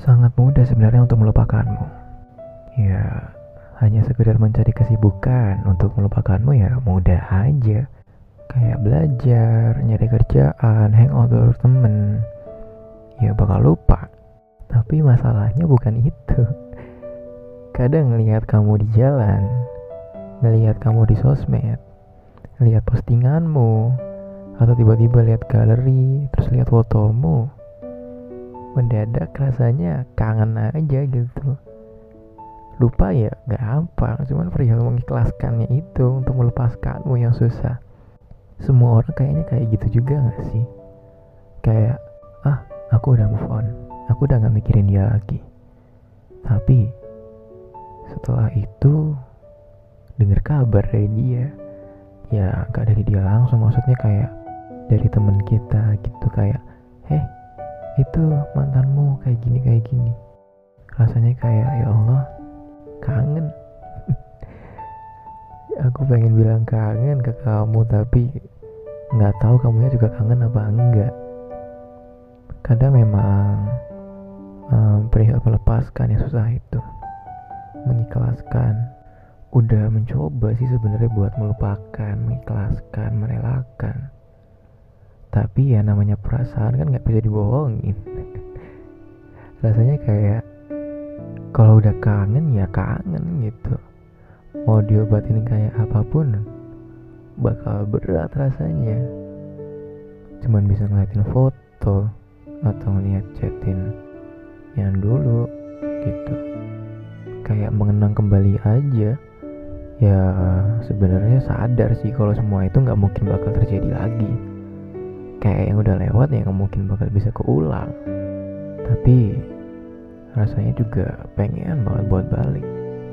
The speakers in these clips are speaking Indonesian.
Sangat mudah sebenarnya untuk melupakanmu. Ya, hanya sekedar mencari kesibukan untuk melupakanmu ya mudah aja. Kayak belajar, nyari kerjaan, hangout bareng temen. Ya bakal lupa. Tapi masalahnya bukan itu. Kadang ngelihat kamu di jalan, ngelihat kamu di sosmed, lihat postinganmu, atau tiba-tiba lihat galeri, terus lihat fotomu, mendadak rasanya kangen aja gitu. Lupa ya gampang cuman perihal mengikhlaskannya itu untuk melepaskanmu yang susah. Semua orang kayaknya kayak gitu juga gak sih? Kayak ah aku udah move on aku udah gak mikirin dia lagi. Tapi setelah itu dengar kabar dari dia. Ya gak dari dia langsung maksudnya kayak dari temen kita gitu kayak heh itu mantanmu kayak gini kayak gini. Rasanya kayak ya Allah kangen. Aku pengen bilang kangen ke kamu tapi nggak tahu kamunya juga kangen apa enggak. Kadang memang um, perihal melepaskan yang susah itu mengikhlaskan. Udah mencoba sih sebenarnya buat melupakan mengikhlaskan merelakan tapi ya namanya perasaan kan nggak bisa dibohongin. Rasanya kayak kalau udah kangen ya kangen gitu. Mau diobatin kayak apa pun bakal berat rasanya. Cuman bisa ngeliatin foto atau ngeliat chatin yang dulu gitu. Kayak mengenang kembali aja. Ya sebenarnya sadar sih kalau semua itu nggak mungkin bakal terjadi lagi kayak yang udah lewat ya nggak mungkin bakal bisa keulang. Tapi rasanya juga pengen banget buat balik.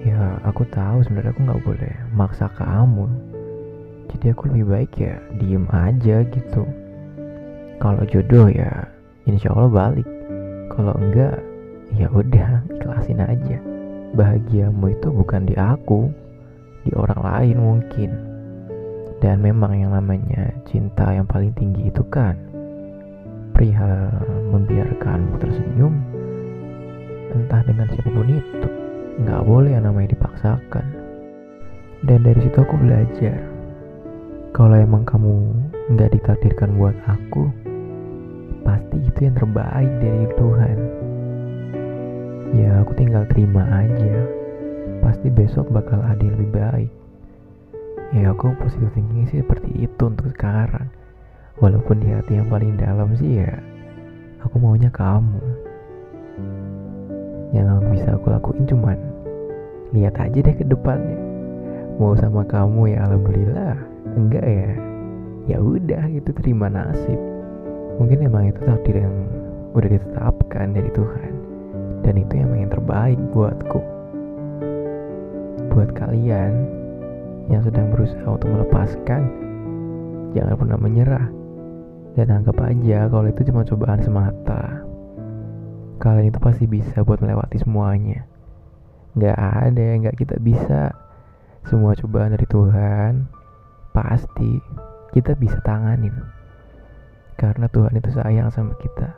Ya aku tahu sebenarnya aku nggak boleh maksa kamu. Jadi aku lebih baik ya diem aja gitu. Kalau jodoh ya insya Allah balik. Kalau enggak ya udah ikhlasin aja. Bahagiamu itu bukan di aku di orang lain mungkin dan memang yang namanya cinta yang paling tinggi itu kan perihal membiarkanmu tersenyum entah dengan siapa pun itu. Nggak boleh yang namanya dipaksakan. Dan dari situ aku belajar kalau emang kamu nggak ditakdirkan buat aku pasti itu yang terbaik dari Tuhan. Ya aku tinggal terima aja. Pasti besok bakal ada yang lebih baik ya aku positif thinking sih seperti itu untuk sekarang. Walaupun di hati yang paling dalam sih ya aku maunya kamu. Yang bisa aku lakuin cuman lihat aja deh ke depannya. Mau sama kamu ya alhamdulillah. Enggak ya? Ya udah gitu terima nasib. Mungkin emang itu takdir yang udah ditetapkan dari Tuhan. Dan itu emang yang terbaik buatku. Buat kalian yang sedang berusaha untuk melepaskan jangan pernah menyerah dan anggap aja kalau itu cuma cobaan semata kalian itu pasti bisa buat melewati semuanya. Gak ada yang gak kita bisa. Semua cobaan dari Tuhan pasti kita bisa tanganin. Karena Tuhan itu sayang sama kita.